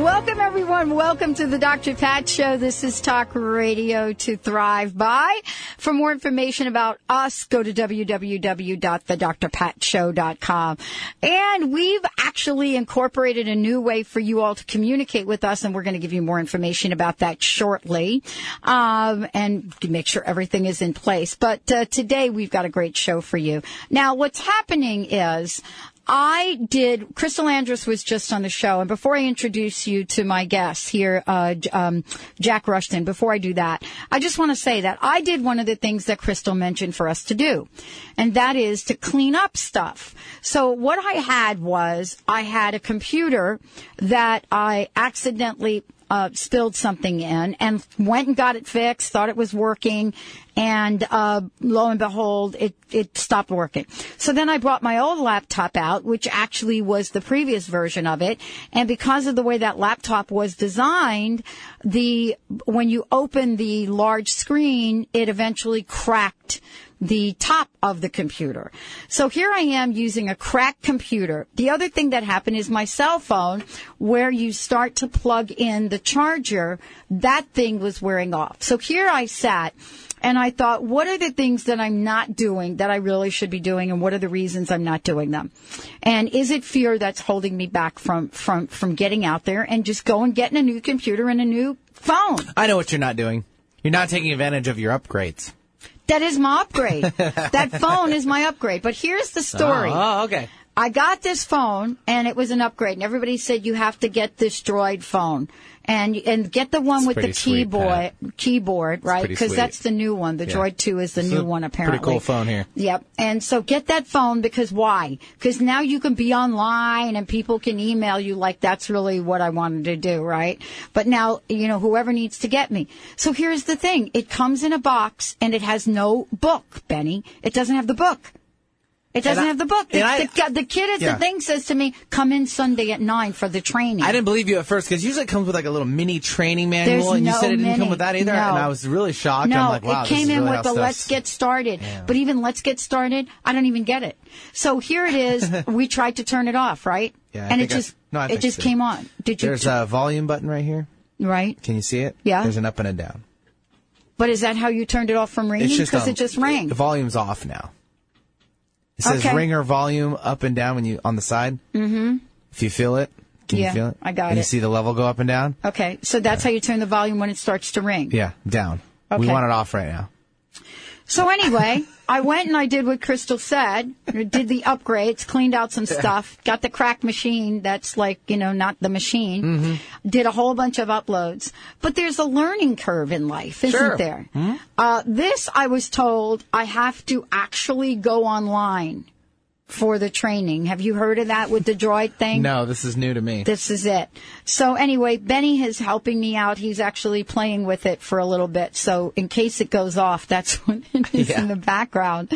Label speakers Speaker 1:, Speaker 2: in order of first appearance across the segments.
Speaker 1: Welcome, everyone. Welcome to the Dr. Pat Show. This is Talk Radio to Thrive By. For more information about us, go to www.thedrpatshow.com. And we've actually incorporated a new way for you all to communicate with us, and we're going to give you more information about that shortly, um, and make sure everything is in place. But uh, today we've got a great show for you. Now, what's happening is I did. Crystal Andrus was just on the show, and before I introduce you to my guests here, uh, um, Jack Rushton, before I do that, I just want to say that I did one of the things that Crystal mentioned for us to do, and that is to clean up stuff. So what I had was I had a computer that I accidentally uh, spilled something in and went and got it fixed, thought it was working, and uh, lo and behold, it, it stopped working. So then I brought my old laptop out, which actually was the previous version of it, and because of the way that laptop was designed, the when you open the large screen, it eventually cracked the top of the computer. So here I am using a cracked computer. The other thing that happened is my cell phone, where you start to plug in the charger, that thing was wearing off. So here I sat and I thought, what are the things that I'm not doing that I really should be doing and what are the reasons I'm not doing them? And is it fear that's holding me back from, from, from getting out there and just go going getting a new computer and a new phone?
Speaker 2: I know what you're not doing. You're not taking advantage of your upgrades.
Speaker 1: That is my upgrade. that phone is my upgrade. But here's the story.
Speaker 2: Oh, okay.
Speaker 1: I got this phone and it was an upgrade and everybody said you have to get this Droid phone and and get the one
Speaker 2: It's
Speaker 1: with the
Speaker 2: pretty sweet,
Speaker 1: keyboard keyboard right because that's the new one. The
Speaker 2: Yeah.
Speaker 1: Droid 2 is the new one apparently.
Speaker 2: pretty cool phone here.
Speaker 1: Yep. And so get that phone because why? Because now you can be online and people can email you like that's really what I wanted to do, right? But now, you know, whoever needs to get me. So here's the thing. It comes in a box and it has no book, Benny. It doesn't have the book. It doesn't
Speaker 2: I-
Speaker 1: have the book. The,
Speaker 2: I-
Speaker 1: the, the kid at
Speaker 2: Yeah.
Speaker 1: the thing says to me, come in Sunday at 9 for the training.
Speaker 2: I didn't believe you at first because usually it comes with like a little mini training manual,
Speaker 1: There's
Speaker 2: and you said it didn't come with that either.
Speaker 1: No.
Speaker 2: And I was really shocked.
Speaker 1: No,
Speaker 2: I'm like, wow,
Speaker 1: it came in
Speaker 2: really
Speaker 1: with the "Let's get started,"
Speaker 2: Yeah.
Speaker 1: but even "Let's get started," I don't even get it. So here it is. we tried to turn it off, right?
Speaker 2: Yeah, I
Speaker 1: and it just
Speaker 2: no,
Speaker 1: it just
Speaker 2: it.
Speaker 1: came on. Did you?
Speaker 2: There's a volume button right here.
Speaker 1: right,
Speaker 2: Can you see it?
Speaker 1: Yeah.
Speaker 2: There's an up and a down.
Speaker 1: but is that how you turned it off from ringing? Because
Speaker 2: um,
Speaker 1: it just rang.
Speaker 2: The volume's off now. It says
Speaker 1: Okay.
Speaker 2: ringer volume up and down when you on the side. Mm-hmm. If you feel it, can
Speaker 1: Yeah,
Speaker 2: you feel it?
Speaker 1: I got
Speaker 2: and You see the level go up and down.
Speaker 1: okay, so that's how you turn the volume when it starts to ring.
Speaker 2: Yeah, down. We
Speaker 1: Okay.
Speaker 2: want it off right now.
Speaker 1: So anyway, I went and I did what Crystal said. Did the upgrades, cleaned out some stuff, got the crack machine that's like, you know, not the machine.
Speaker 2: Mm-hmm.
Speaker 1: Did a whole bunch of uploads. But there's a learning curve in life, isn't
Speaker 2: Sure.
Speaker 1: there? Uh, this, I was told, I have to actually go online for the training. Have you heard of that with the droid thing?
Speaker 2: No, this is new to me.
Speaker 1: This is it. So anyway, Benny is helping me out. He's actually playing with it for a little bit. So in case it goes off, that's what it is
Speaker 2: Yeah.
Speaker 1: in the background.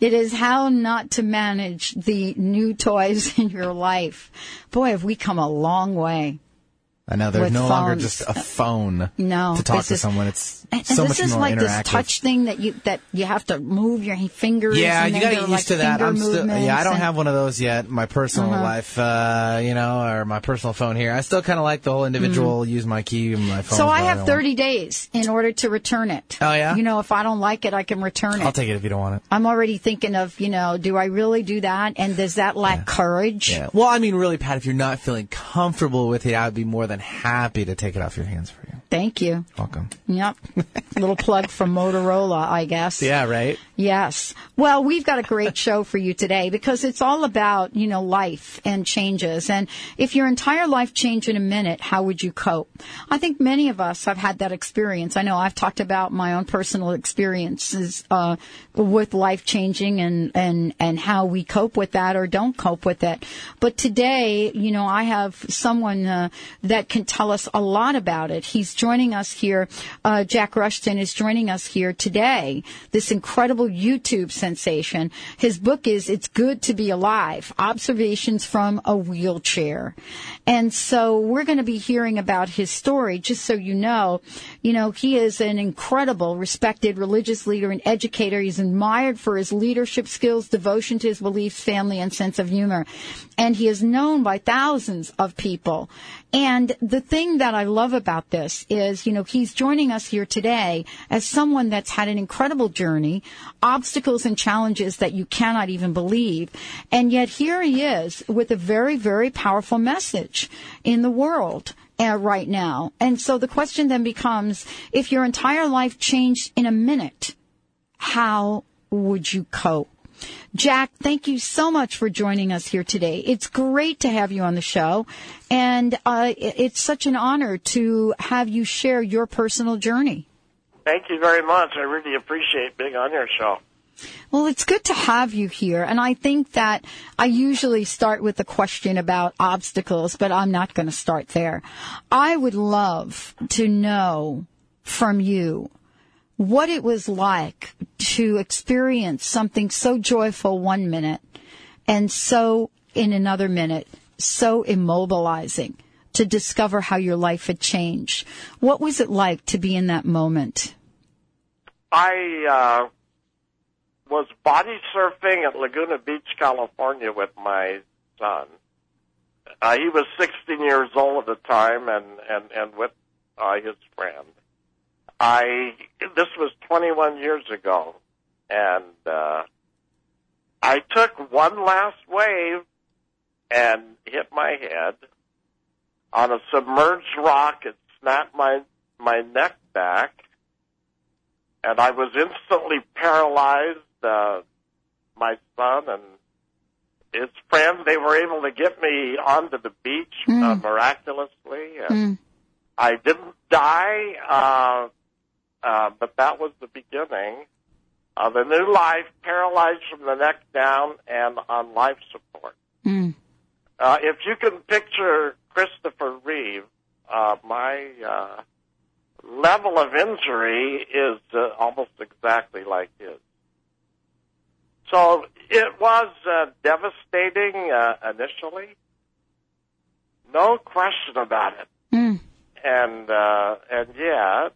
Speaker 1: It is how not to manage the new toys in your life. Boy, have we come a long way.
Speaker 2: I know there's
Speaker 1: with
Speaker 2: no longer just a phone
Speaker 1: No,
Speaker 2: to talk to
Speaker 1: is-
Speaker 2: someone. It's
Speaker 1: And, and
Speaker 2: so
Speaker 1: this
Speaker 2: much
Speaker 1: is
Speaker 2: more
Speaker 1: like
Speaker 2: interactive.
Speaker 1: this touch thing that you that you have to move your fingers.
Speaker 2: Yeah,
Speaker 1: and
Speaker 2: you got to get used
Speaker 1: like
Speaker 2: to that. I'm still, yeah, I don't
Speaker 1: and-
Speaker 2: have one of those yet. My personal
Speaker 1: Uh-huh.
Speaker 2: life, uh, you know, or my personal phone here. I still kind of like the whole individual use my key and my phone.
Speaker 1: So I have
Speaker 2: want.
Speaker 1: 30 days in order to return it.
Speaker 2: Oh, yeah?
Speaker 1: You know, if I don't like it, I can return it.
Speaker 2: I'll take it if you don't want it.
Speaker 1: I'm already thinking of, you know, do I really do that? And does that lack courage?
Speaker 2: Yeah. Well, I mean, really, Pat, if you're not feeling comfortable with it, I'd be more than happy to take it off your hands for you.
Speaker 1: Thank you.
Speaker 2: Welcome.
Speaker 1: Yep. Little plug from Motorola, I guess.
Speaker 2: Yeah, right.
Speaker 1: Yes. Well, we've got a great show for you today because it's all about, you know, life and changes. And if your entire life changed in a minute, how would you cope? I think many of us have had that experience. I know I've talked about my own personal experiences, uh, with life changing and, and, and how we cope with that or don't cope with it. But today, you know, I have someone, uh, that can tell us a lot about it. He's joining us here. Uh, Jack Rushton is joining us here today. This incredible YouTube sensation. His book is "It's Good to Be Alive: Observations from a Wheelchair," and so we're going to be hearing about his story. Just so you know, you know he is an incredible, respected religious leader and educator. He's admired for his leadership skills, devotion to his beliefs, family, and sense of humor, and he is known by thousands of people. And the thing that I love about this is, you know, he's joining us here today as someone that's had an incredible journey, obstacles and challenges that you cannot even believe. And yet here he is with a very, very powerful message in the world. Uh, right now. And so the question then becomes, if your entire life changed in a minute, how would you cope? Jack, thank you so much for joining us here today. It's great to have you on the show, and uh, it's such an honor to have you share your personal journey.
Speaker 3: Thank you very much. I really appreciate being on your show.
Speaker 1: Well, it's good to have you here. And I think that I usually start with a question about obstacles, but I'm not going to start there. I would love to know from you what it was like to experience something so joyful one minute and so in another minute, so immobilizing to discover how your life had changed. What was it like to be in that moment?
Speaker 3: I uh, was body surfing at Laguna Beach, California with my son. Uh, he was 16 years old at the time and, and, and with uh, his friend. I this was 21 years ago, and uh, I took one last wave and hit my head on a submerged rock. It snapped my my neck back, and I was instantly paralyzed. Uh, my son and his friends they were able to get me onto the beach mm. uh, miraculously. And mm. I didn't die. Uh, uh, but that was the beginning of a new life, paralyzed from the neck down and on life support. Mm. Uh, if you can picture Christopher Reeve, uh, my uh, level of injury is uh, almost exactly like his. So it was uh, devastating uh, initially, no question about it. Mm. And uh, and yet,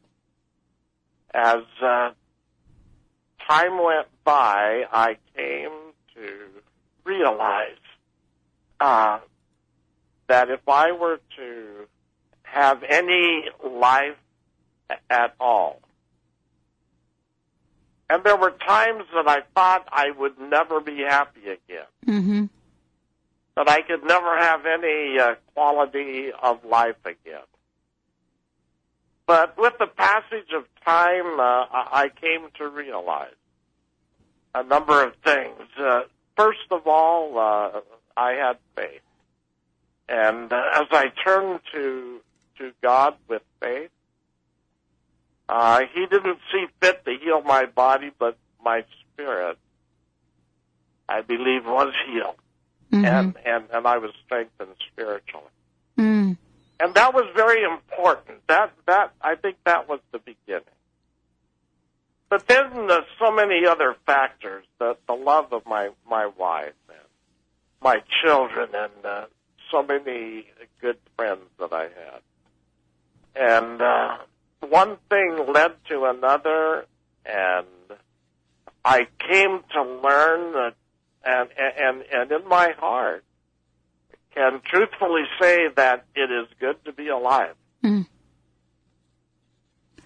Speaker 3: as uh, time went by, I came to realize uh, that if I were to have any life at all, and there were times that I thought I would never be happy again. Mm-hmm. That I could never have any uh, quality of life again. But with the passage of time, uh, I came to realize a number of things. Uh, first of all, uh, I had faith. And uh, as I turned to, to God with faith, uh, He didn't see fit to heal my body, but my spirit, I believe, was healed. Mm-hmm. And, and, and I was strengthened spiritually. And that was very important. That that I think that was the beginning. But then there's so many other factors: the the love of my my wife and my children, and uh, so many good friends that I had. And uh, one thing led to another, and I came to learn that, and and and in my heart, can truthfully say that it is good to be alive. Mm.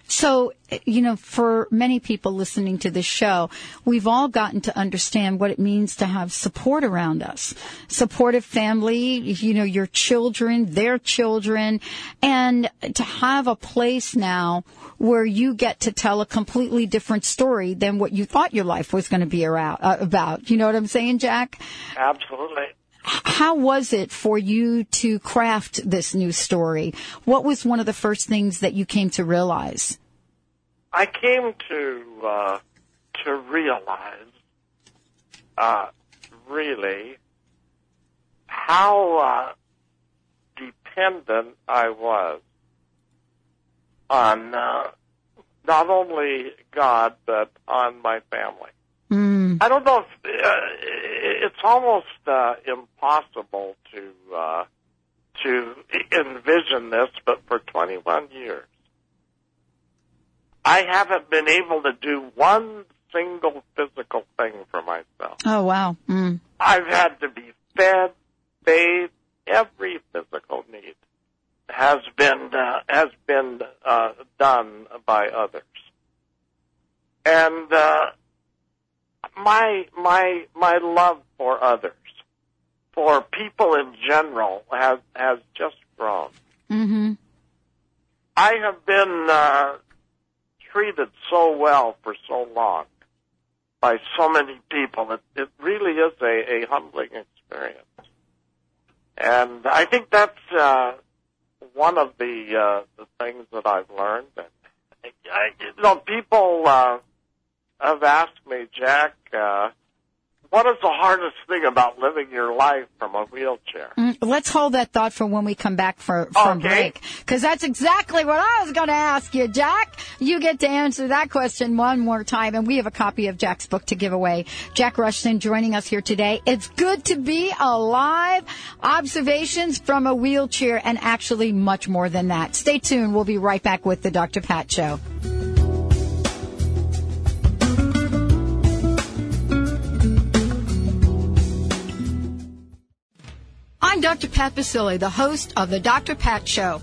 Speaker 1: So, you know, for many people listening to this show, we've all gotten to understand what it means to have support around us. Supportive family, you know, your children, their children, and to have a place now where you get to tell a completely different story than what you thought your life was going to be around, uh, about. You know what I'm saying, Jack?
Speaker 3: Absolutely
Speaker 1: how was it for you to craft this new story? What was one of the first things that you came to realize?
Speaker 3: I came to uh, to realize, uh, really, how uh, dependent I was on uh, not only God but on my family.
Speaker 1: Mm.
Speaker 3: I don't know if uh, it's almost uh, impossible to uh, to envision this, but for 21 years, I haven't been able to do one single physical thing for myself.
Speaker 1: Oh wow. Mm.
Speaker 3: I've had to be fed, bathed, every physical need has been uh, has been uh, done by others, and uh, my my my love for others, for people in general, has has just grown.
Speaker 1: Mm-hmm.
Speaker 3: I have been uh, treated so well for so long by so many people. It, it really is a, a humbling experience. And I think that's uh, one of the uh, the things that I've learned. And I, you know, people uh, have asked me, Jack, uh, what is the hardest thing about living your life from a wheelchair?
Speaker 1: Mm, Let's hold that thought for when we come back for, from
Speaker 3: Okay.
Speaker 1: break. Because that's exactly what I was going to ask you, Jack. You get to answer that question one more time. And we have a copy of Jack's book to give away. Jack Rushton joining us here today. It's good to be alive. Observations from a wheelchair and actually much more than that. Stay tuned. We'll be right back with the Dr. Pat Show. I'm Dr. Pat Baccili, the host of the Dr. Pat Show.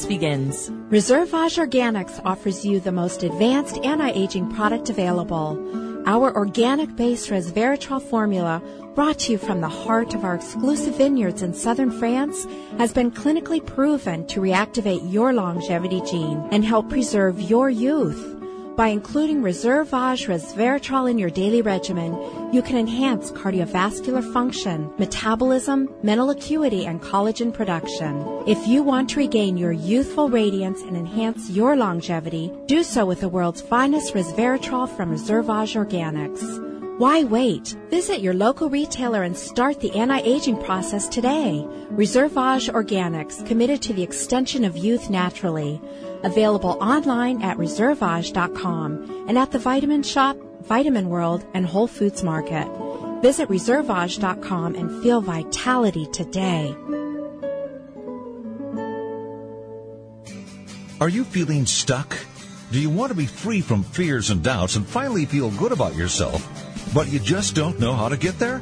Speaker 4: begins.
Speaker 5: Reserveage Organics offers you the most advanced anti-aging product available. Our organic-based resveratrol formula, brought to you from the heart of our exclusive vineyards in southern France, has been clinically proven to reactivate your longevity gene and help preserve your youth. By including Reserveage resveratrol in your daily regimen, you can enhance cardiovascular function, metabolism, mental acuity, and collagen production. If you want to regain your youthful radiance and enhance your longevity, do so with the world's finest resveratrol from Reserveage Organics. Why wait? Visit your local retailer and start the anti-aging process today. Reserveage Organics, committed to the extension of youth naturally. Available online at reserveage.com and at the Vitamin Shop, Vitamin World, and Whole Foods Market. Visit reserveage.com and feel vitality today.
Speaker 6: Are you feeling stuck? Do you want to be free from fears and doubts and finally feel good about yourself, but you just don't know how to get there?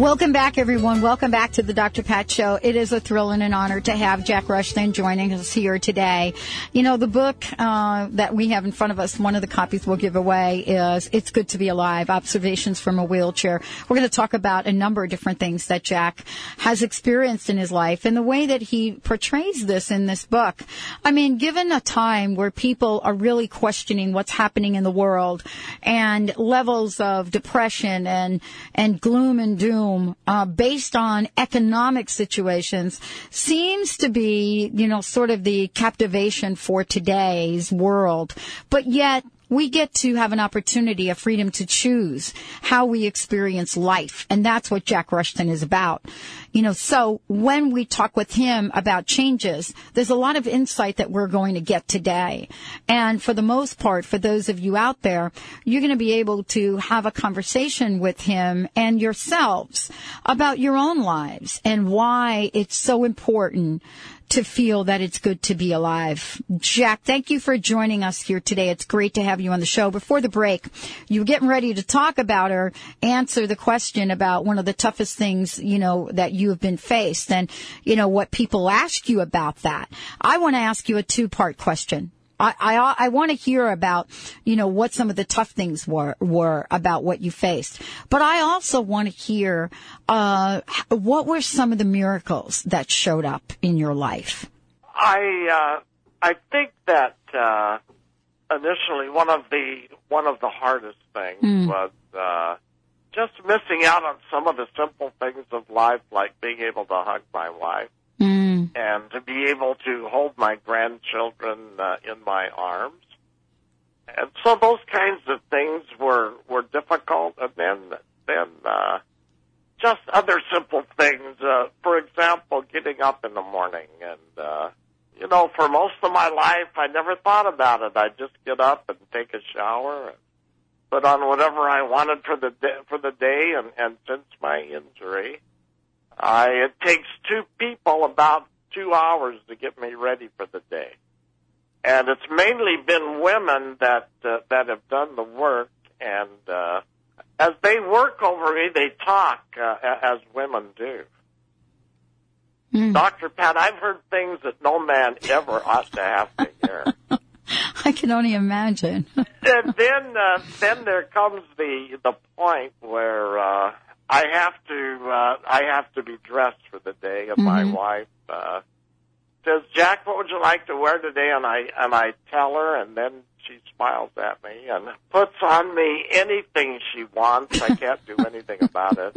Speaker 1: Welcome back, everyone. Welcome back to the Dr. Pat Show. It is a thrill and an honor to have Jack Rushton joining us here today. You know, the book uh, that we have in front of us, one of the copies we'll give away is It's Good to Be Alive Observations from a Wheelchair. We're going to talk about a number of different things that Jack has experienced in his life and the way that he portrays this in this book. I mean, given a time where people are really questioning what's happening in the world and levels of depression and, and gloom and doom uh, based on economic situations seems to be, you know, sort of the captivation for today's world. But yet, we get to have an opportunity, a freedom to choose how we experience life. And that's what Jack Rushton is about. You know, so when we talk with him about changes, there's a lot of insight that we're going to get today. And for the most part, for those of you out there, you're going to be able to have a conversation with him and yourselves about your own lives and why it's so important to feel that it's good to be alive. Jack, thank you for joining us here today. It's great to have you on the show. Before the break, you were getting ready to talk about or answer the question about one of the toughest things, you know, that you have been faced and, you know, what people ask you about that. I want to ask you a two part question. I, I, I want to hear about, you know, what some of the tough things were, were about what you faced. But I also want to hear, uh, what were some of the miracles that showed up in your life?
Speaker 3: I, uh, I think that, uh, initially one of the, one of the hardest things
Speaker 1: Mm.
Speaker 3: was, uh, just missing out on some of the simple things of life, like being able to hug my wife
Speaker 1: Mm.
Speaker 3: and to be able to hold my grandchildren uh, in my arms. And so those kinds of things were were difficult, and then then uh, just other simple things. Uh, for example, getting up in the morning, and uh, you know, for most of my life, I never thought about it. I just get up and take a shower, and put on whatever I wanted for the day, for the day, and and since my injury, I, it takes two people about two hours to get me ready for the day. And it's mainly been women that, uh, that have done the work and, uh, as they work over me, they talk, uh, as women do.
Speaker 1: Mm.
Speaker 3: Dr. Pat, I've heard things that no man ever ought to have to hear.
Speaker 1: I can only imagine.
Speaker 3: and then uh, then there comes the the point where uh, I have to uh, I have to be dressed for the day, and my
Speaker 1: Mhm.
Speaker 3: wife uh, says, "Jack, what would you like to wear today?" And I and I tell her, and then she smiles at me and puts on me anything she wants. I can't do anything about it.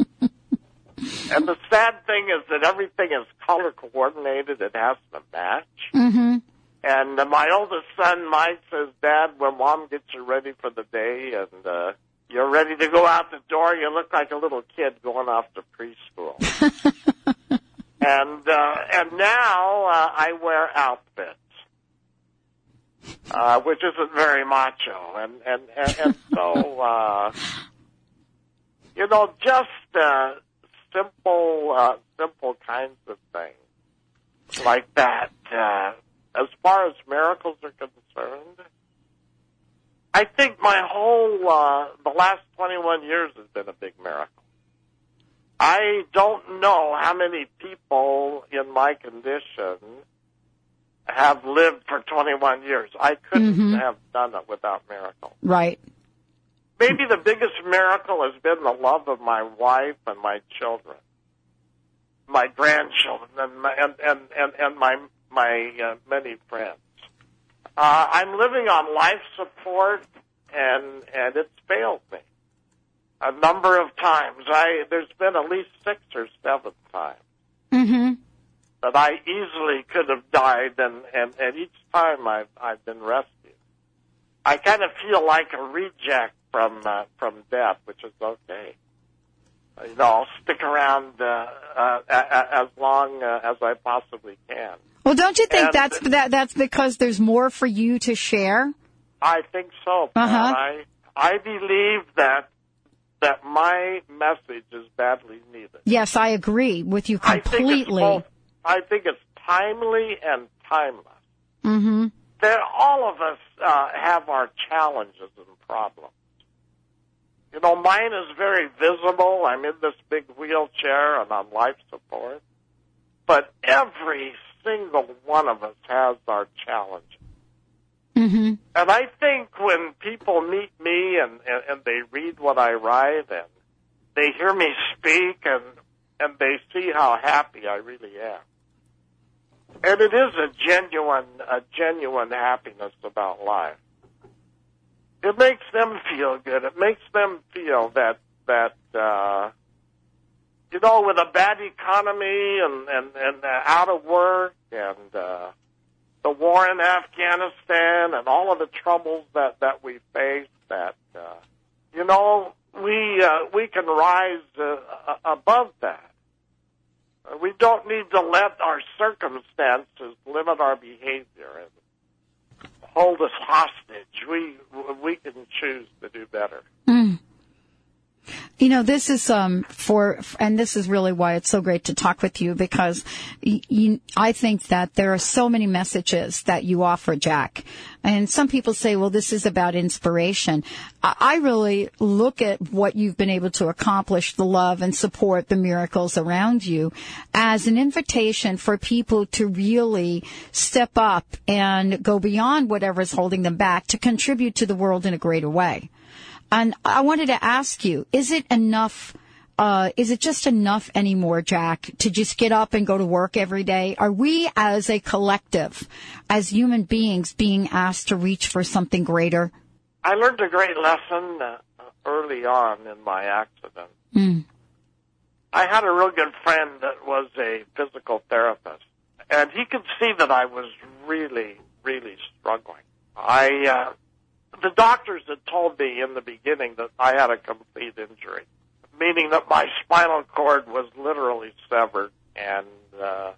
Speaker 3: And the sad thing is that everything is color coordinated. It has to match.
Speaker 1: mm-hmm.
Speaker 3: And uh, my oldest son, Mike, says, Dad, when Mom gets you ready for the day and uh, you're ready to go out the door, you look like a little kid going off to preschool. and uh, and now uh, I wear outfits, uh, which isn't very macho, and and and, and so uh, you know, just uh, simple uh, simple kinds of things like that. Uh, as far as miracles are concerned, I think my whole uh, the last 21 years has been a big miracle. I don't know how many people in my condition have lived for 21 years. I couldn't
Speaker 1: Mhm.
Speaker 3: have done it without miracle.
Speaker 1: Right.
Speaker 3: Maybe the biggest miracle has been the love of my wife and my children, my grandchildren, and my, and, and, and, and my my uh, many friends. Uh, I'm living on life support, and and it's failed me a number of times. I there's been at least six or seven times
Speaker 1: Mm-hmm.
Speaker 3: that I easily could have died, and and, and each time I've I've been rescued. I kind of feel like a reject from uh, from death, which is okay. You know, I'll stick around uh, uh, as long uh, as I possibly can.
Speaker 1: Well, don't you think
Speaker 3: And-
Speaker 1: that's that that's because there's more for you to share?
Speaker 3: I think so.
Speaker 1: Uh-huh.
Speaker 3: I I believe that that my message is badly needed.
Speaker 1: Yes, I agree with you
Speaker 3: I think it's
Speaker 1: completely.
Speaker 3: both. I think it's timely and timeless.
Speaker 1: Mm-hmm.
Speaker 3: that all of us uh, have our challenges and problems. You know, mine is very visible. I'm in this big wheelchair and on life support. But every single one of us has our challenges.
Speaker 1: Mm-hmm.
Speaker 3: And I think when people meet me and, and, and they read what I write and they hear me speak and, and they see how happy I really am. And it is a genuine, a genuine happiness about life. It makes them feel good. It makes them feel that, that, uh, you know, with a bad economy and, and, and uh, out of work and, uh, the war in Afghanistan and all of the troubles that, that we face that, uh, you know, we, uh, we can rise, uh, above that. We don't need to let our circumstances limit our behavior and hold us hostage. We, we can choose to do better.
Speaker 1: You know, this is um for, and this is really why it's so great to talk with you because I think that there are so many messages that you offer, Jack. And some people say, well, this is about inspiration. I really look at what you've been able to accomplish, the love and support, the miracles around you as an invitation for people to really step up and go beyond whatever is holding them back to contribute to the world in a greater way. And I wanted to ask you, is it enough? Uh, is it just enough anymore, Jack, to just get up and go to work every day? Are we as a collective, as human beings, being asked to reach for something greater?
Speaker 3: I learned a great lesson uh, early on in my accident.
Speaker 1: Mm.
Speaker 3: I had a real good friend that was a physical therapist, and he could see that I was really, really struggling. I uh, the doctors had told me in the beginning that I had a complete injury, meaning that my spinal cord was literally severed and uh,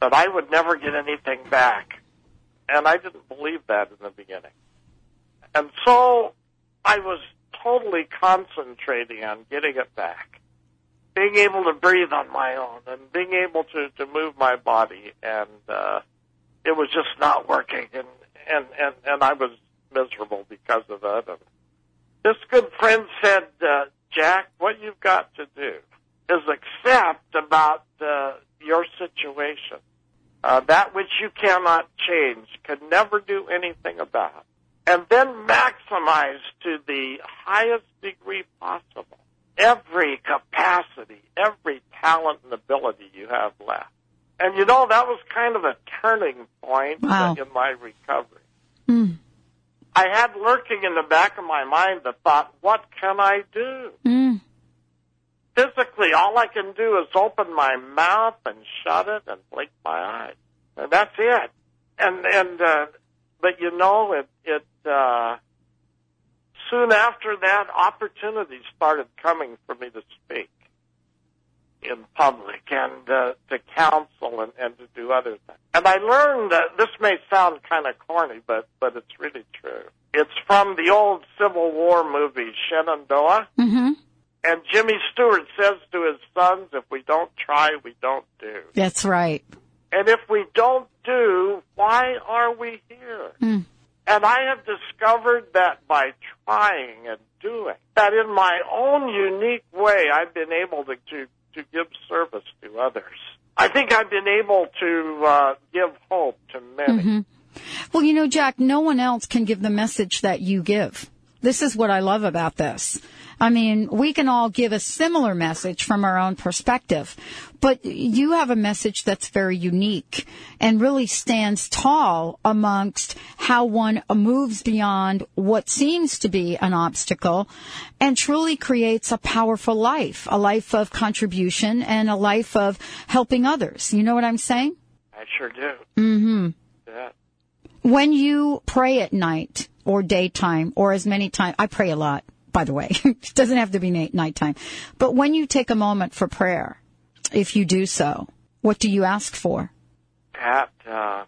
Speaker 3: that I would never get anything back. And I didn't believe that in the beginning. And so I was totally concentrating on getting it back, being able to breathe on my own and being able to, to move my body. And uh, it was just not working. And, and, and, and I was miserable because of it. And this good friend said, uh, Jack, what you've got to do is accept about uh, your situation. Uh, that which you cannot change, can never do anything about. And then maximize to the highest degree possible every capacity, every talent and ability you have left. And you know, that was kind of a turning point
Speaker 1: wow.
Speaker 3: in my recovery.
Speaker 1: Mm.
Speaker 3: I had lurking in the back of my mind the thought, what can I do?
Speaker 1: Mm.
Speaker 3: Physically, all I can do is open my mouth and shut it and blink my eyes. And that's it. And, and, uh, but you know, it, it, uh, soon after that, opportunities started coming for me to speak in public and uh, to counsel and, and to do other things. And I learned that this may sound kind of corny, but but it's really true. It's from the old Civil War movie Shenandoah.
Speaker 1: Mm-hmm.
Speaker 3: And Jimmy Stewart says to his sons, if we don't try, we don't do.
Speaker 1: That's right.
Speaker 3: And if we don't do, why are we here?
Speaker 1: Mm.
Speaker 3: And I have discovered that by trying and doing, that in my own unique way, I've been able to, to to give service to others. I think I've been able to uh, give hope to many.
Speaker 1: Mm-hmm. Well, you know, Jack, no one else can give the message that you give. This is what I love about this. I mean, we can all give a similar message from our own perspective, but you have a message that's very unique and really stands tall amongst how one moves beyond what seems to be an obstacle and truly creates a powerful life, a life of contribution and a life of helping others. You know what I'm saying?
Speaker 3: I sure do.
Speaker 1: Mm-hmm.
Speaker 3: Yeah.
Speaker 1: When you pray at night or daytime or as many times, I pray a lot by the way. it doesn't have to be night- nighttime. But when you take a moment for prayer, if you do so, what do you ask for?
Speaker 3: Pat, uh,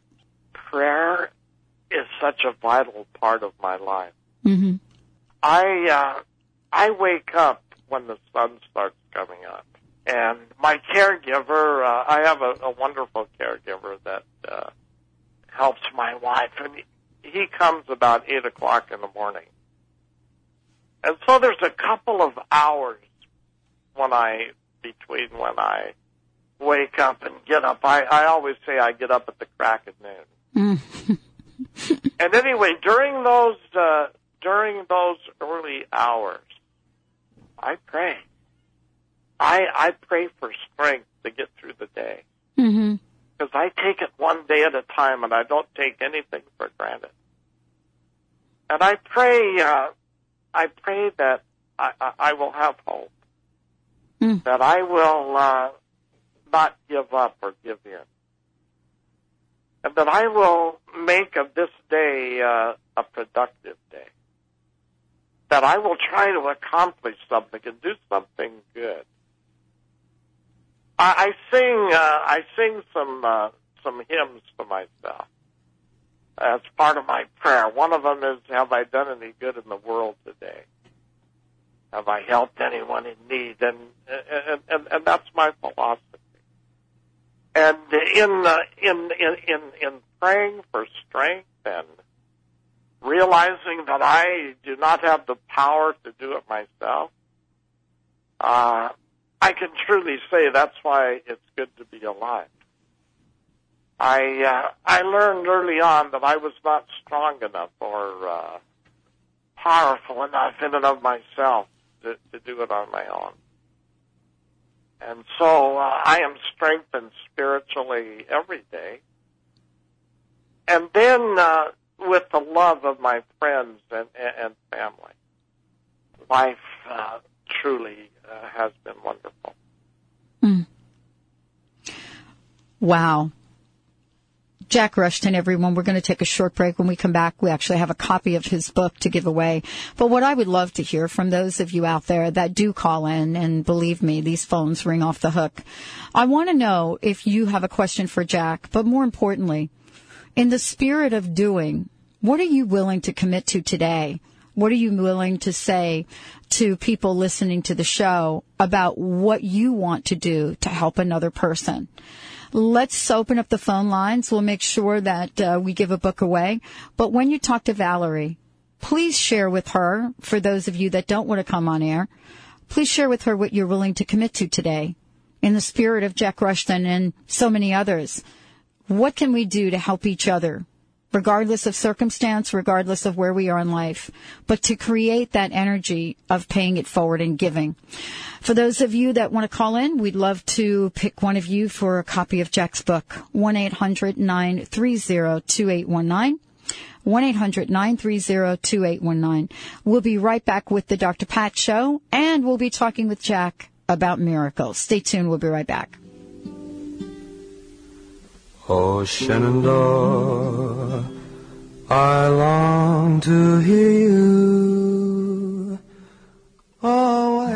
Speaker 3: prayer is such a vital part of my life.
Speaker 1: Mm-hmm.
Speaker 3: I uh, I wake up when the sun starts coming up, and my caregiver. Uh, I have a, a wonderful caregiver that uh, helps my wife, and he, comes about eight o'clock in the morning And so there's a couple of hours when I, between when I wake up and get up. I, I always say I get up at the crack of noon. and anyway, during those, uh, during those early hours, I pray. I, I pray for strength to get through the day.
Speaker 1: Mm-hmm.
Speaker 3: Because I take it one day at a time and I don't take anything for granted. And I pray, uh, I pray that I, I, I will have hope.
Speaker 1: Mm.
Speaker 3: That I will, uh, not give up or give in. And that I will make of this day, uh, a productive day. That I will try to accomplish something and do something good. I, I sing, uh, I sing some, uh, some hymns to myself as part of my prayer. One of them is, have I done any good in the world today? Have I helped anyone in need? And, and, and, and that's my philosophy. And in, uh, in, in, in, in praying for strength and realizing that I do not have the power to do it myself, uh, I can truly say that's why it's good to be alive. I uh, I learned early on that I was not strong enough or uh, powerful enough in and of myself to, to do it on my own. And so uh, I am strengthened spiritually every day. And then uh, with the love of my friends and, and family, life uh, truly uh, has been wonderful.
Speaker 1: Mm. Wow. Jack Rushton, everyone. We're going to take a short break. When we come back, we actually have a copy of his book to give away. But what I would love to hear from those of you out there that do call in, and believe me, these phones ring off the hook. I want to know if you have a question for Jack, but more importantly, in the spirit of doing, what are you willing to commit to today? What are you willing to say to people listening to the show about what you want to do to help another person? Let's open up the phone lines. We'll make sure that uh, we give a book away. But when you talk to Valerie, please share with her, for those of you that don't want to come on air, please share with her what you're willing to commit to today in the spirit of Jack Rushton and so many others. What can we do to help each other? Regardless of circumstance, regardless of where we are in life, but to create that energy of paying it forward and giving. For those of you that want to call in, we'd love to pick one of you for a copy of Jack's book, 1-800-930-2819. 1-800-930-2819. We'll be right back with the Dr. Pat Show, and we'll be talking with Jack about miracles. Stay tuned. We'll be right back.
Speaker 7: Oh, Shenandoah, I long to hear you away,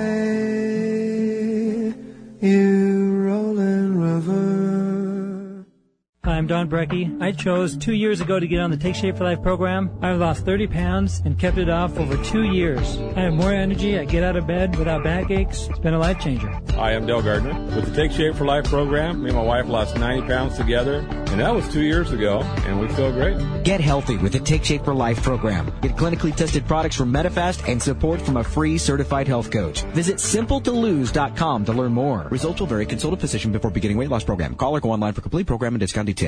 Speaker 7: you
Speaker 8: I'm Don Brecky. I chose two years ago to get on the Take Shape for Life program. I've lost 30 pounds and kept it off over two years. I have more energy. I get out of bed without backaches. It's been a life changer.
Speaker 9: Hi, I'm Dale Gardner. With the Take Shape for Life program, me and my wife lost 90 pounds together, and that was two years ago, and we feel great.
Speaker 10: Get healthy with the Take Shape for Life program. Get clinically tested products from Medifast and support from a free certified health coach. Visit simpletolose.com to learn more. Results will vary. Consult a physician before beginning weight loss program. Call or go online for complete program and discount details.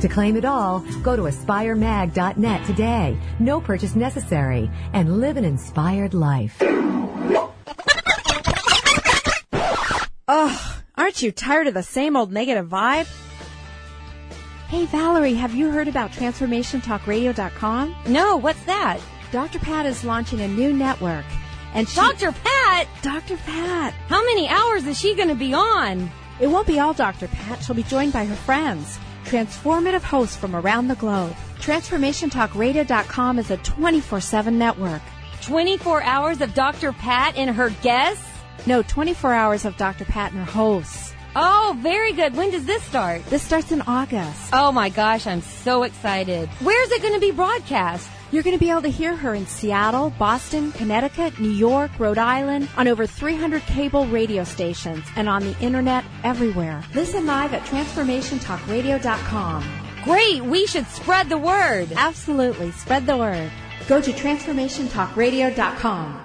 Speaker 11: To claim it all, go to aspiremag.net today. No purchase necessary and live an inspired life.
Speaker 5: Ugh, aren't you tired of the same old negative vibe? Hey Valerie, have you heard about TransformationTalkRadio.com?
Speaker 12: No, what's that?
Speaker 5: Dr. Pat is launching a new network. And she,
Speaker 12: Dr. Pat?
Speaker 5: Dr. Pat.
Speaker 12: How many hours is she going to be on?
Speaker 5: It won't be all Dr. Pat. She'll be joined by her friends, transformative hosts from around the globe. TransformationTalkRadio.com is a 24-7 network.
Speaker 12: 24 hours of Dr. Pat and her guests?
Speaker 5: No, 24 hours of Dr. Pat and her hosts.
Speaker 12: Oh, very good. When does this start?
Speaker 5: This starts in August.
Speaker 12: Oh my gosh, I'm so excited. Where's it going to be broadcast?
Speaker 5: You're going to be able to hear her in Seattle, Boston, Connecticut, New York, Rhode Island, on over 300 cable radio stations, and on the internet everywhere. Listen live at transformationtalkradio.com.
Speaker 12: Great, we should spread the word.
Speaker 5: Absolutely, spread the word. Go to transformationtalkradio.com.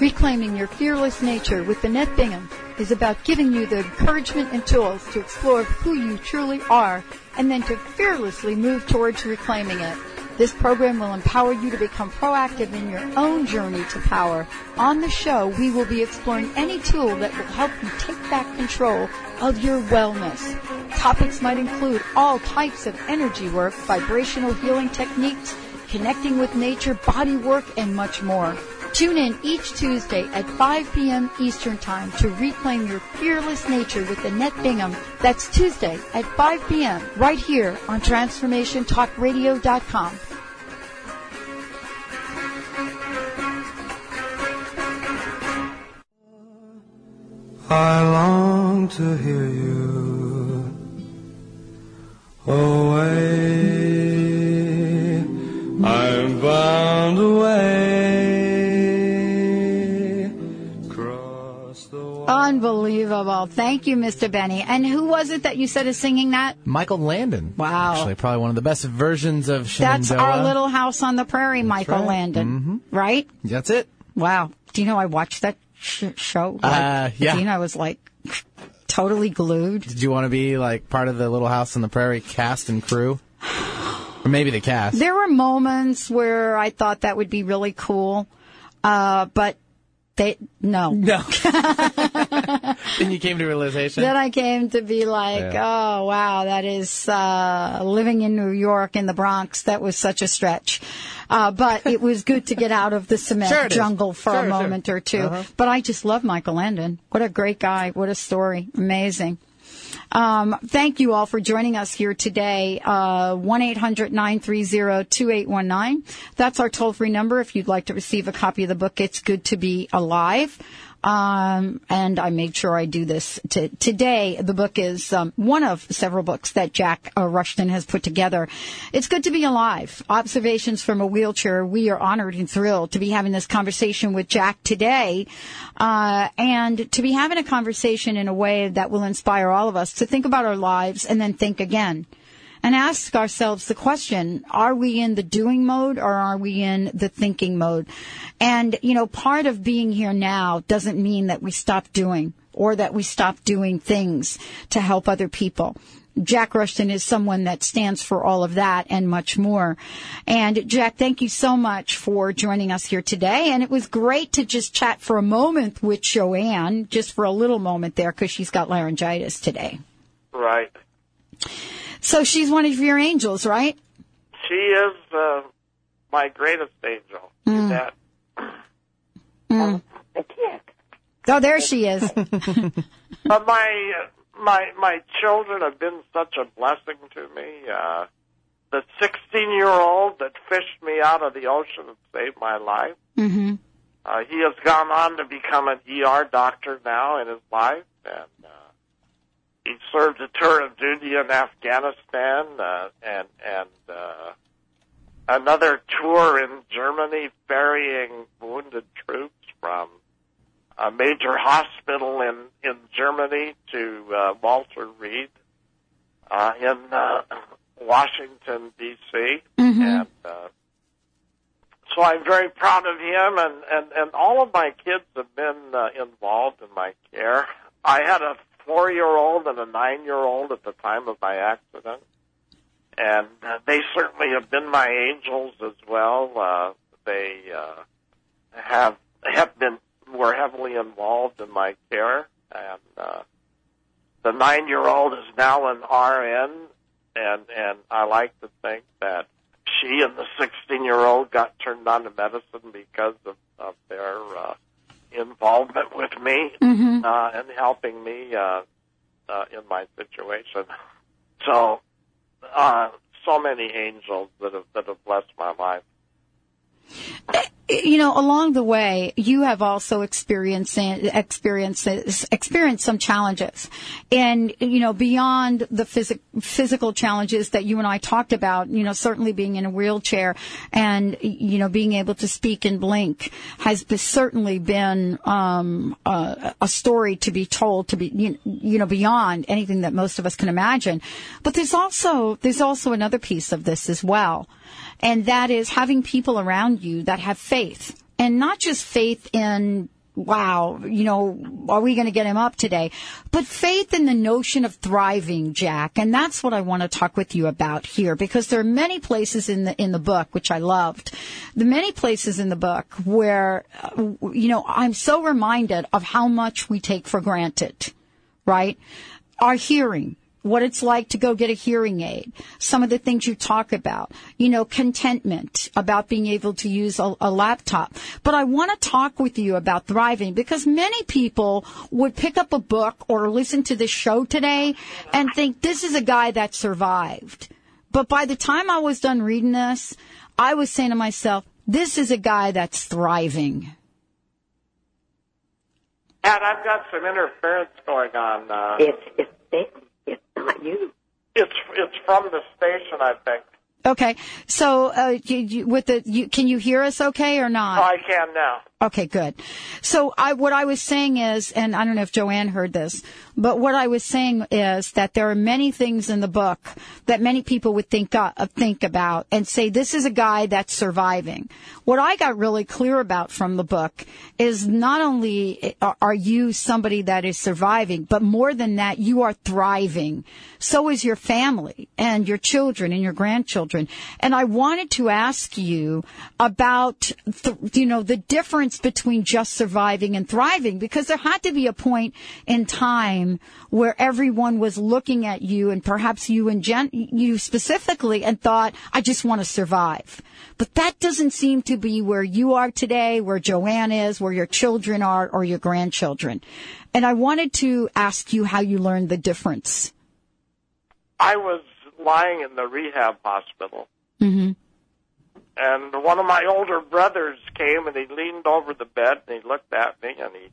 Speaker 1: Reclaiming your fearless nature with Annette Bingham is about giving you the encouragement and tools to explore who you truly are and then to fearlessly move towards reclaiming it. This program will empower you to become proactive in your own journey to power. On the show, we will be exploring any tool that will help you take back control of your wellness. Topics might include all types of energy work, vibrational healing techniques, connecting with nature, body work, and much more. Tune in each Tuesday at 5 p.m. Eastern Time to reclaim your fearless nature with Annette Bingham. That's Tuesday at 5 p.m. right here on TransformationTalkRadio.com.
Speaker 7: I long to hear you away.
Speaker 1: Unbelievable. Thank you, Mr. Benny. And who was it that you said is singing that?
Speaker 2: Michael Landon.
Speaker 1: Wow.
Speaker 2: Actually, probably one of the best versions of Shenandoah.
Speaker 1: That's our little house on the prairie, Michael
Speaker 2: right.
Speaker 1: Landon. Right?
Speaker 2: That's it.
Speaker 1: Wow. Do you know I watched that sh- show?
Speaker 2: Uh, yeah.
Speaker 1: You know, I was like totally glued.
Speaker 2: Did you want to be like part of the Little House on the Prairie cast and crew? Or maybe the cast.
Speaker 1: There were moments where I thought that would be really cool, uh, but they no.
Speaker 2: No. then you came to realization.
Speaker 1: Then I came to be like, oh wow, that is uh, living in New York in the Bronx. That was such a stretch, uh, but it was good to get out of the cement
Speaker 2: Sure
Speaker 1: jungle for
Speaker 2: Sure,
Speaker 1: a
Speaker 2: sure.
Speaker 1: moment or 2
Speaker 2: Uh-huh.
Speaker 1: But I just love Michael Landon. What a great guy! What a story! Amazing. Um, thank you all for joining us here today. Uh, 1-800-930-2819. That's our toll-free number if you'd like to receive a copy of the book, It's Good to Be Alive. Um, and I made sure I do this to, today. The book is um, one of several books that Jack uh, Rushton has put together. It's good to be alive. Observations from a wheelchair. We are honored and thrilled to be having this conversation with Jack today, uh, and to be having a conversation in a way that will inspire all of us to think about our lives and then think again and ask ourselves the question, are we in the doing mode or are we in the thinking mode? And, you know, part of being here now doesn't mean that we stop doing or that we stop doing things to help other people. Jack Rushton is someone that stands for all of that and much more. And Jack, thank you so much for joining us here today. And it was great to just chat for a moment with Joanne, just for a little moment there, because she's got laryngitis today.
Speaker 3: Right.
Speaker 1: So she's one of your angels, right?
Speaker 3: She is uh, my greatest angel.
Speaker 1: Mm.
Speaker 3: That
Speaker 1: Mm. Oh, there she is.
Speaker 3: but my my my children have been such a blessing to me. Uh, the 16 year old that fished me out of the ocean and saved my life.
Speaker 1: mm-hmm.
Speaker 3: Uh, he has gone on to become an ER doctor now in his life, and uh, he served a tour of duty in Afghanistan, uh, and and uh, another tour in Germany, ferrying wounded troops from a major hospital in in Germany to uh, Walter Reed uh, in uh, Washington D.C.
Speaker 1: Mhm.
Speaker 3: and. Uh, so I'm very proud of him, and and and all of my kids have been uh, involved in my care. I had a four-year-old and a nine-year-old at the time of my accident, and uh, they certainly have been my angels as well. Uh, they uh, have have been were heavily involved in my care, and uh, the nine-year-old is now an RN, and and I like to think that she and the 16 year old got turned on to medicine because of, of their uh, involvement with me
Speaker 1: Mhm.
Speaker 3: uh, and helping me uh, uh, in my situation. So, uh, so many angels that have that have blessed my life.
Speaker 1: You know, along the way, you have also experienced experiences experienced some challenges, and you know, beyond the phys- physical challenges that you and I talked about, you know, certainly being in a wheelchair and you know being able to speak and blink has certainly been um, a, story to be told to be you know beyond anything that most of us can imagine. But there's also there's also another piece of this as well and that is having people around you that have faith and not just faith in wow, you know, are we going to get him up today? But faith in the notion of thriving, Jack. And that's what I want to talk with you about here because there are many places in the, in the book, which I loved, the many places in the book where, uh, you know, I'm so reminded of how much we take for granted, right? Our hearing, what it's like to go get a hearing aid, some of the things you talk about, you know, contentment about being able to use a, a laptop. But I want to talk with you about thriving because many people would pick up a book or listen to this show today and think this is a guy that survived. But by the time I was done reading this, I was saying to myself, this is a guy that's thriving.
Speaker 3: Pat, I've got some interference going on. Uh,
Speaker 13: it's it's it's not you.
Speaker 3: It's it's from the station, I think.
Speaker 1: Okay, so uh, you, you, with the, you, can you hear us okay or not?
Speaker 3: I can now.
Speaker 1: Okay, good. So I, what I was saying is, and I don't know if Joanne heard this, but what I was saying is that there are many things in the book that many people would think uh, think about and say this is a guy that's surviving. What I got really clear about from the book is not only are you somebody that is surviving, but more than that, you are thriving. So is your family and your children and your grandchildren. And I wanted to ask you about, th- you know, the difference between just surviving and thriving because there had to be a point in time where everyone was looking at you and perhaps you and Jen, you specifically and thought, I just want to survive. But that doesn't seem to be where you are today, where Joanne is, where your children are, or your grandchildren. And I wanted to ask you how you learned the difference.
Speaker 3: I was lying in the rehab hospital.
Speaker 1: Mm-hmm.
Speaker 3: And one of my older brothers came and he leaned over the bed and he looked at me and he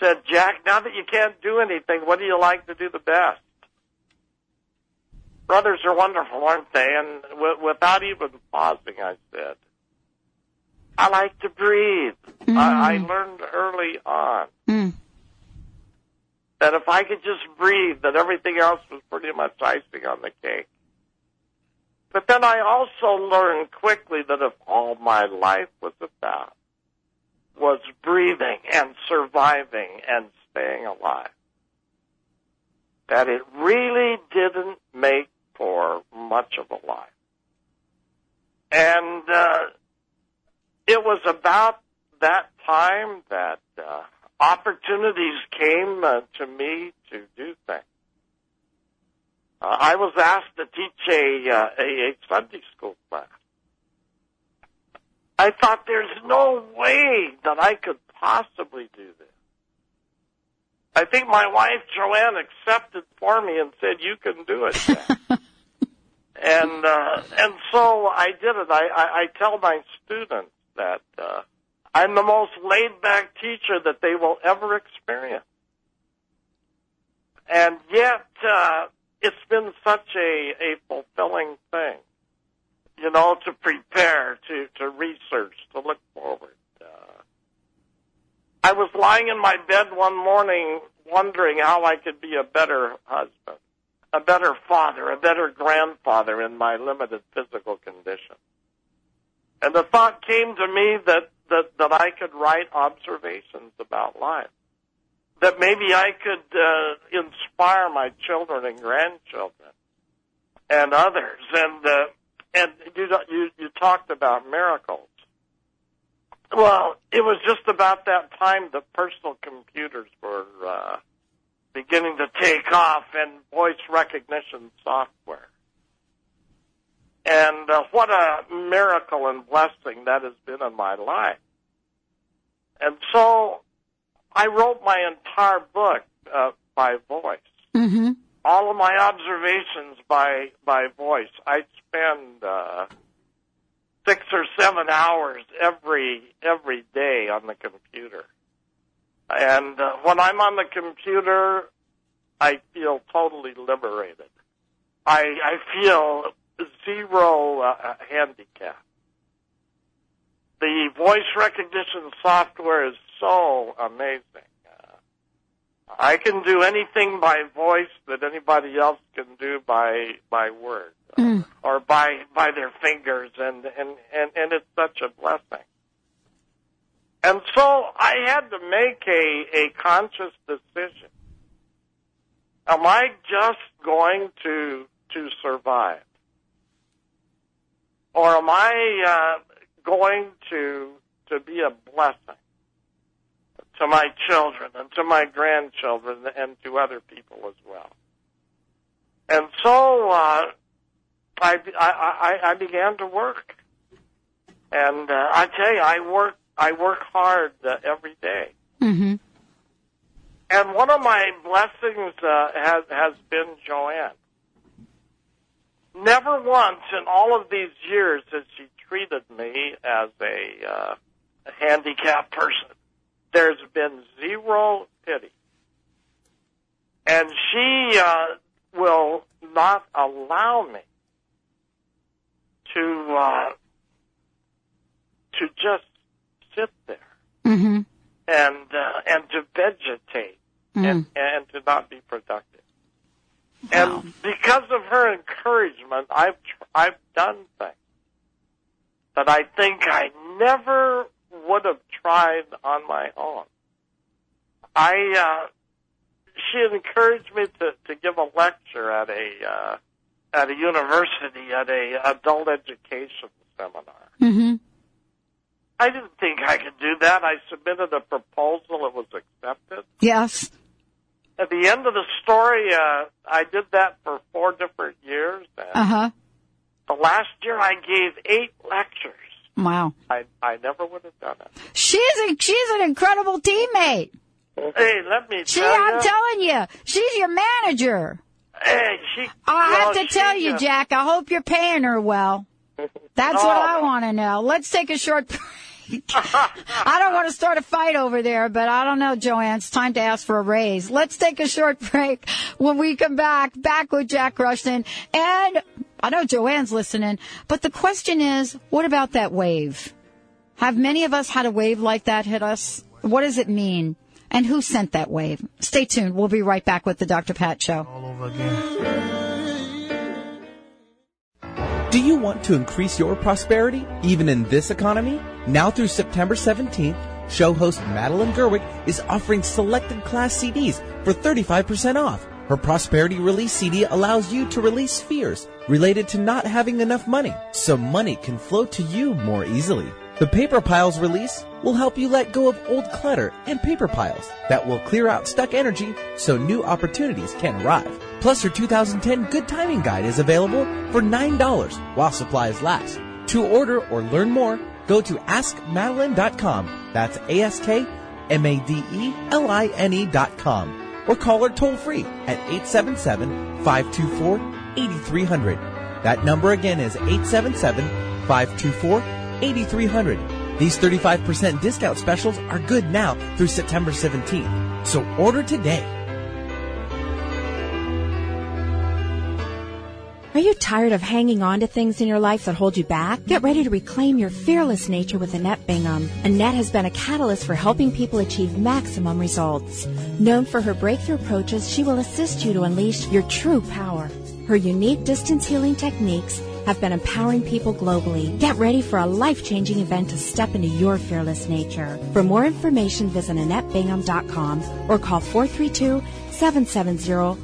Speaker 3: said, Jack, now that you can't do anything, what do you like to do the best? Brothers are wonderful, aren't they? And w- without even pausing, I said, I like to breathe.
Speaker 1: Mm.
Speaker 3: I-, I learned early on
Speaker 1: Mm.
Speaker 3: that if I could just breathe, that everything else was pretty much icing on the cake. But then I also learned quickly that if all my life was about was breathing and surviving and staying alive, that it really didn't make for much of a life. And uh, it was about that time that uh, opportunities came uh, to me to do things. Uh, I was asked to teach a, uh, a a Sunday school class. I thought there's no way that I could possibly do this. I think my wife Joanne accepted for me and said, "You can do it." And uh, and so I did it. I, I, I tell my students that uh, I'm the most laid back teacher that they will ever experience, and yet uh, it's been such a a fulfilling thing, you know, to prepare, to to research, to look forward. Uh, I was lying in my bed one morning wondering how I could be a better husband, a better father, a better grandfather in my limited physical condition. And the thought came to me that, that, that I could write observations about life. That maybe I could uh, inspire my children and grandchildren and others. And uh, and you, you you talked about miracles. Well, it was just about that time that personal computers were uh, beginning to take off and voice recognition software. And uh, what a miracle and blessing that has been in my life. And so I wrote my entire book uh, by voice.
Speaker 1: Mm-hmm.
Speaker 3: All of my observations by by voice. I spend uh, six or seven hours every every day on the computer. And uh, when I'm on the computer, I feel totally liberated. I I feel zero uh, handicap. The voice recognition software is so amazing. Uh, I can do anything by voice that anybody else can do by by word
Speaker 1: Mm.
Speaker 3: or by by their fingers, and and and and it's such a blessing. And so I had to make a a conscious decision. Am I just going to to survive, or am I uh, going to to be a blessing to my children and to my grandchildren and to other people as well? And so uh, I, I, I, I began to work. And uh, I tell you, I work I work hard uh, every day.
Speaker 1: Mm-hmm.
Speaker 3: And one of my blessings uh, has has been Joanne. Never once in all of these years has she treated me as a, uh, a handicapped person. There's been zero pity, and she uh, will not allow me to uh, to just sit there
Speaker 1: Mm-hmm.
Speaker 3: and uh, and to vegetate and and to not be productive. And because of her encouragement, I've tr- I've done things that I think I never would have tried on my own. I uh, she encouraged me to to give a lecture at a uh, at a university at a adult education seminar.
Speaker 1: Mm-hmm.
Speaker 3: I didn't think I could do that. I submitted a proposal. It was accepted.
Speaker 1: Yes.
Speaker 3: At the end of the story, uh, I did that for four different years.
Speaker 1: Uh huh.
Speaker 3: The last year, I gave eight lectures.
Speaker 1: Wow.
Speaker 3: I I never would have done it.
Speaker 1: She's a, she's an incredible teammate.
Speaker 3: Hey, let me
Speaker 1: She,
Speaker 3: tell
Speaker 1: I'm
Speaker 3: you.
Speaker 1: telling you, she's your manager.
Speaker 3: hey, she.
Speaker 1: I have to tell you,
Speaker 3: uh,
Speaker 1: Jack. I hope you're paying her well. That's
Speaker 3: No.
Speaker 1: what I want to know. Let's take a short break. I don't want to start a fight over there, but I don't know, Joanne. It's time to ask for a raise. Let's take a short break. When we come back, back with Jack Rushton. And I know Joanne's listening, but the question is, what about that wave? Have many of us had a wave like that hit us? What does it mean? And who sent that wave? Stay tuned. We'll be right back with the Dr. Pat Show.
Speaker 14: Do you want to increase your prosperity, even in this economy? Now through September 17th, show host Madeline Gerwick is offering selected class CDs for 35% off. Her Prosperity Release CD allows you to release fears related to not having enough money, so money can flow to you more easily. The Paper Piles release will help you let go of old clutter and paper piles that will clear out stuck energy so new opportunities can arrive. Plus, her 2010 Good Timing Guide is available for $9 while supplies last. To order or learn more, go to askmadeline.com. That's A-S-K-M-A-D-E-L-I-N-E E dot com. Or call her toll free at 877-524-8300. That number again is 877-524-8300. These 35% discount specials are good now through September 17th. So order today.
Speaker 5: Are you tired of hanging on to things in your life that hold you back? Get ready to reclaim your fearless nature with Annette Bingham. Annette has been a catalyst for helping people achieve maximum results. Known for her breakthrough approaches, she will assist you to unleash your true power. Her unique distance healing techniques have been empowering people globally. Get ready for a life-changing event to step into your fearless nature. For more information, visit AnnetteBingham.com or call 432-770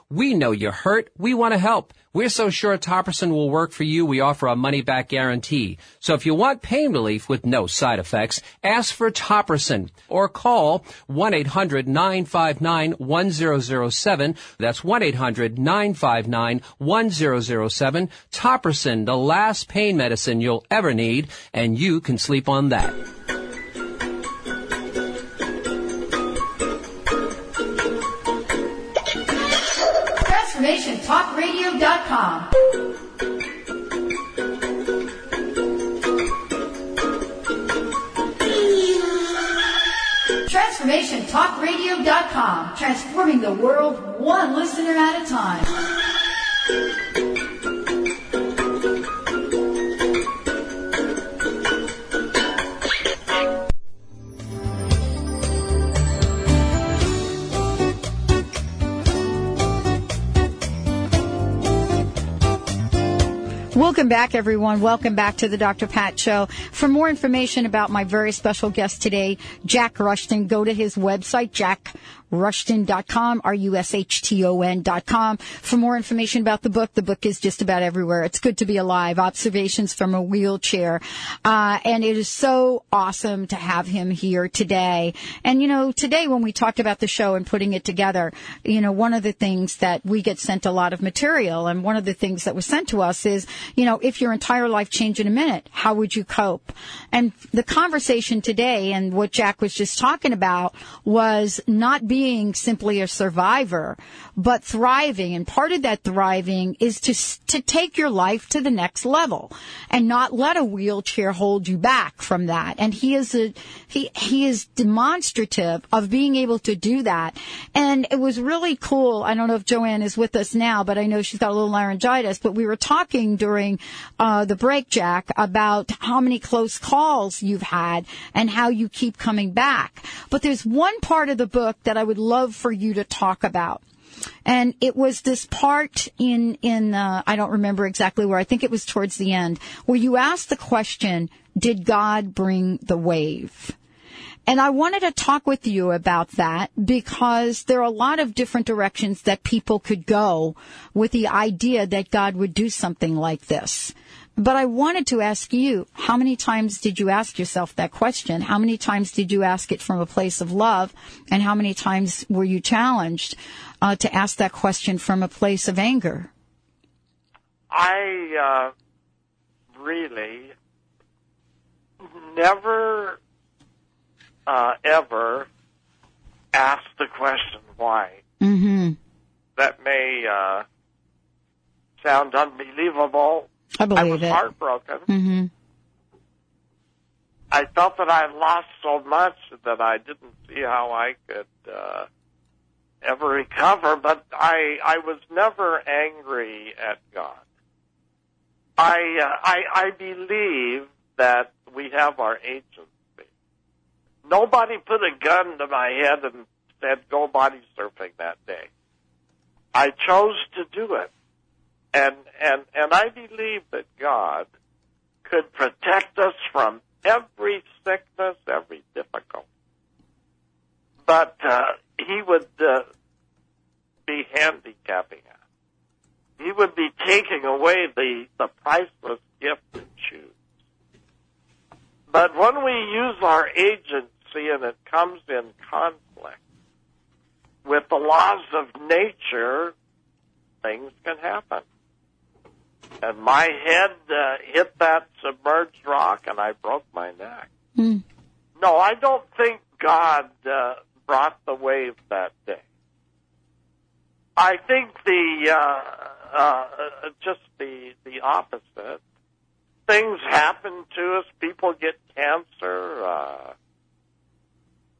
Speaker 15: We know you're hurt. We want to help. We're so sure Topricin will work for you, we offer a money back guarantee. So if you want pain relief with no side effects, ask for Topricin or call 1-800-959-1007. That's 1-800-959-1007. Topricin, the last pain medicine you'll ever need, and you can sleep on that.
Speaker 1: TransformationTalkRadio.com. Transforming the world one listener at a time. Welcome back, everyone. Welcome back to the Dr. Pat Show. For more information about my very special guest today, Jack Rushton, go to his website, jackrushton.com, R-U-S-H-T-O-N.com. For more information about the book, the book is just about everywhere. It's good to be alive. Observations from a wheelchair. Uh, and it is so awesome to have him here today. And, you know, today when we talked about the show and putting it together, you know, one of the things that we get sent a lot of material and one of the things that was sent to us is, you know, if your entire life changed in a minute, how would you cope? And the conversation today and what Jack was just talking about was not being simply a survivor, but thriving. And part of that thriving is to, to take your life to the next level and not let a wheelchair hold you back from that. And he is a, he, he is demonstrative of being able to do that. And it was really cool. I don't know if Joanne is with us now, but I know she's got a little laryngitis, but we were talking during uh, the break, Jack, about how many close calls you've had and how you keep coming back. But there's one part of the book that I love for you to talk about. And it was this part in, in, uh, I don't remember exactly where, I think it was towards the end, where you asked the question, did God bring the wave? And I wanted to talk with you about that because there are a lot of different directions that people could go with the idea that God would do something like this. But I wanted to ask you, how many times did you ask yourself that question? How many times did you ask it from a place of love? And how many times were you challenged uh, to ask that question from a place of anger?
Speaker 3: I uh, really never uh, ever asked the question why.
Speaker 1: Mm-hmm.
Speaker 3: That may uh, sound unbelievable.
Speaker 1: I believe
Speaker 3: was
Speaker 1: it.
Speaker 3: heartbroken.
Speaker 1: Mm-hmm.
Speaker 3: I felt that I lost so much that I didn't see how I could uh, ever recover. But I I was never angry at God. I uh, I I believe that we have our agency. Nobody put a gun to my head and said go body surfing that day. I chose to do it. And and and I believe that God could protect us from every sickness, every difficulty. But uh, he would uh, be handicapping us. He would be taking away the, the priceless gift to choose. But when we use our agency and it comes in conflict with the laws of nature, things can happen. And my head uh, hit that submerged rock and I broke my neck.
Speaker 1: Mm.
Speaker 3: No, I don't think God uh, brought the wave that day. I think the uh, uh, just the the opposite. Things happen to us. People get cancer. Uh,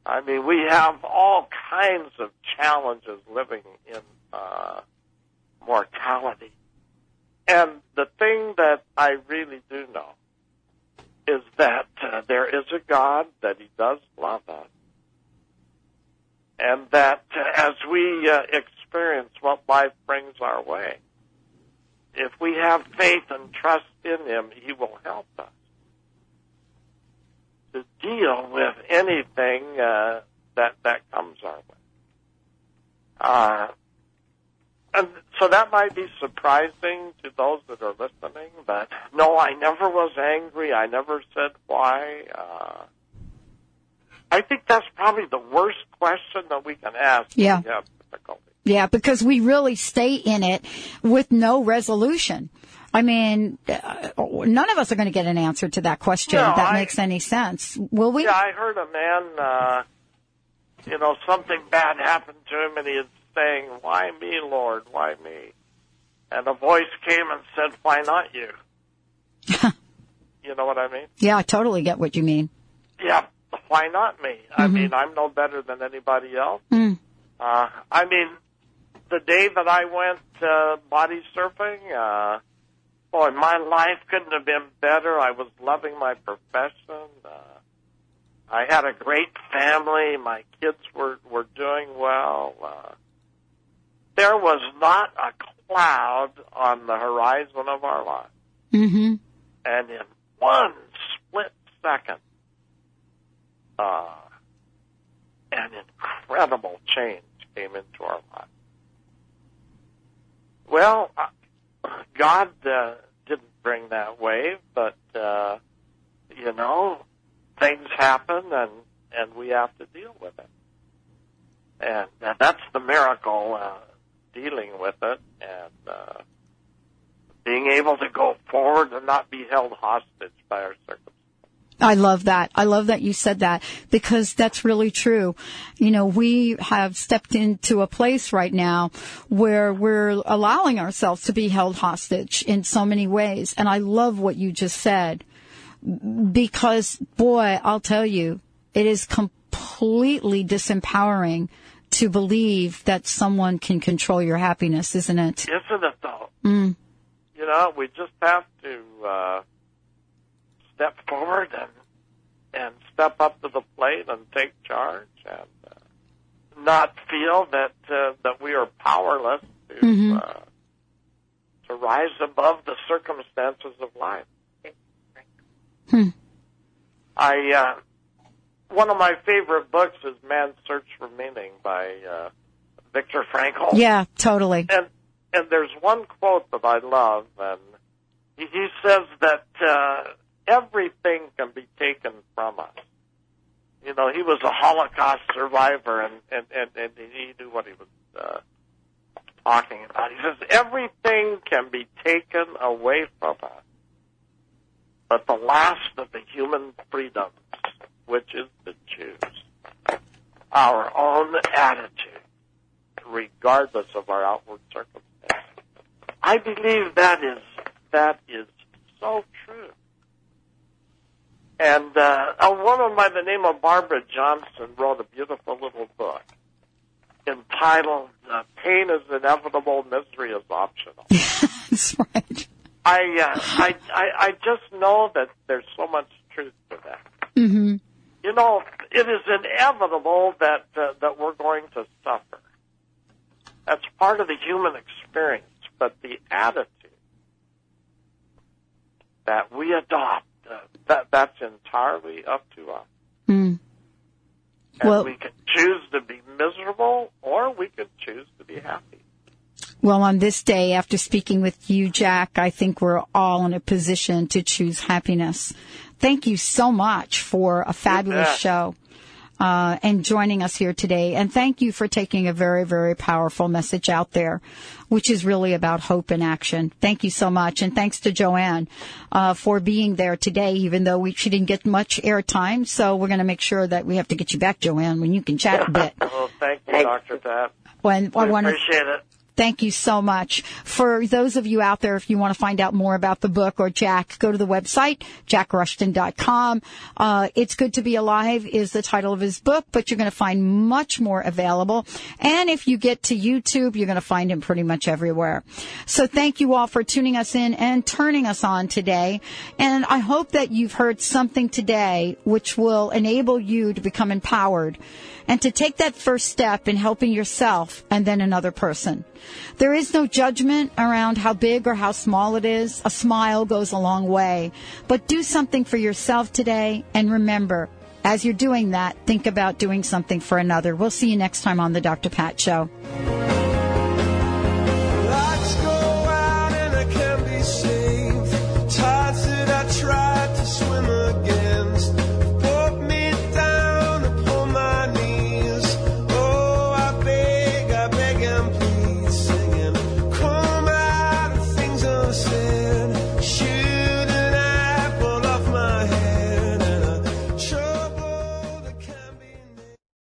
Speaker 3: I mean, we have all kinds of challenges living in uh, mortality. And the thing that I really do know is that uh, there is a God, that He does love us, and that uh, as we uh, experience what life brings our way, if we have faith and trust in Him, He will help us to deal with anything uh, that that comes our way. Uh, and so that might be surprising to those that are listening, but no, I never was angry. I never said why. Uh, I think that's probably the worst question that we can ask.
Speaker 1: Yeah.
Speaker 3: we have difficulty.
Speaker 1: Yeah, because we really stay in it with no resolution. I mean, uh, none of us are going to get an answer to that question
Speaker 3: No,
Speaker 1: if that
Speaker 3: I-
Speaker 1: makes any sense. Will we?
Speaker 3: Yeah, I heard a man, uh, you know, something bad happened to him, and he was saying, "Why me, Lord? Why me?" And a voice came and said, "Why not you?" you know what I mean?
Speaker 1: Yeah, I totally get what you mean.
Speaker 3: Yeah, why not me? I
Speaker 1: Mhm.
Speaker 3: mean, I'm no better than anybody else.
Speaker 1: Mm.
Speaker 3: Uh, I mean, the day that I went uh, body surfing, uh, boy, my life couldn't have been better. I was loving my profession. Uh, I had a great family. My kids were were doing well. Uh, there was not a cloud on the horizon of our lives,
Speaker 1: Mm-hmm.
Speaker 3: and in one split second, uh, an incredible change came into our lives. Well, uh, God uh, didn't bring that wave, but uh, you know, things happen, and and we have to deal with it. And, and that's the miracle, uh, dealing with it, and uh, being able to go forward and not be held hostage by our circumstances.
Speaker 1: I love that. I love that you said that because that's really true. You know, we have stepped into a place right now where we're allowing ourselves to be held hostage in so many ways. And I love what you just said because boy, I'll tell you, it is completely disempowering to believe that someone can control your happiness, isn't it?
Speaker 3: Isn't it though?
Speaker 1: Mm.
Speaker 3: You know, we just have to uh, step forward and and step up to the plate and take charge and uh, not feel that uh, that we are powerless to
Speaker 1: Mhm.
Speaker 3: uh, to rise above the circumstances of life.
Speaker 1: Hmm.
Speaker 3: I uh, one of my favorite books is Man's Search for Meaning by uh, Viktor Frankl.
Speaker 1: Yeah, totally.
Speaker 3: And and there's one quote that I love, and he, he says that uh, everything can be taken from us. You know, he was a Holocaust survivor, and and and, and he knew what he was uh, talking about. He says everything can be taken away from us, but the last of the human freedoms, which is the Jews, our own attitude regardless of our outward circumstances. I believe that is that is so true. And uh, a woman by the name of Barbara Johnson wrote a beautiful little book entitled uh, "Pain is Inevitable, Misery is Optional."
Speaker 1: That's right.
Speaker 3: I, uh, I I I just know that there's so much truth to that.
Speaker 1: Mm-hmm.
Speaker 3: You know, it is inevitable that uh, that we're going to suffer. That's part of the human experience, but the attitude that we adopt, uh, that that's entirely up to us.
Speaker 1: Mm.
Speaker 3: And
Speaker 1: Well-
Speaker 3: we can choose to be miserable, or we can choose to be happy.
Speaker 1: Well, on this day, after speaking with you, Jack, I think we're all in a position to choose happiness. Thank you so much for a fabulous
Speaker 3: bet.
Speaker 1: show. Uh, and joining us here today. And thank you for taking a very, very powerful message out there, which is really about hope and action. Thank you so much. And thanks to Joanne, uh, for being there today, even though we, she didn't get much airtime. So we're going to make sure that we have to get you back, Joanne, when you can chat a bit.
Speaker 3: Well, thank you, Dr. Pat.
Speaker 1: When, I
Speaker 3: We
Speaker 1: want to
Speaker 3: appreciate it.
Speaker 1: Thank you so much. For those of you out there, if you want to find out more about the book or Jack, go to the website, jackrushton.com. Uh, it's Good to Be Alive is the title of his book, but you're going to find much more available. And if you get to YouTube, you're going to find him pretty much everywhere. So thank you all for tuning us in and turning us on today. And I hope that you've heard something today which will enable you to become empowered and to take that first step in helping yourself and then another person. There is no judgment around how big or how small it is. A smile goes a long way. But do something for yourself today and remember, as you're doing that, think about doing something for another. We'll see you next time on the Dr. Pat Show.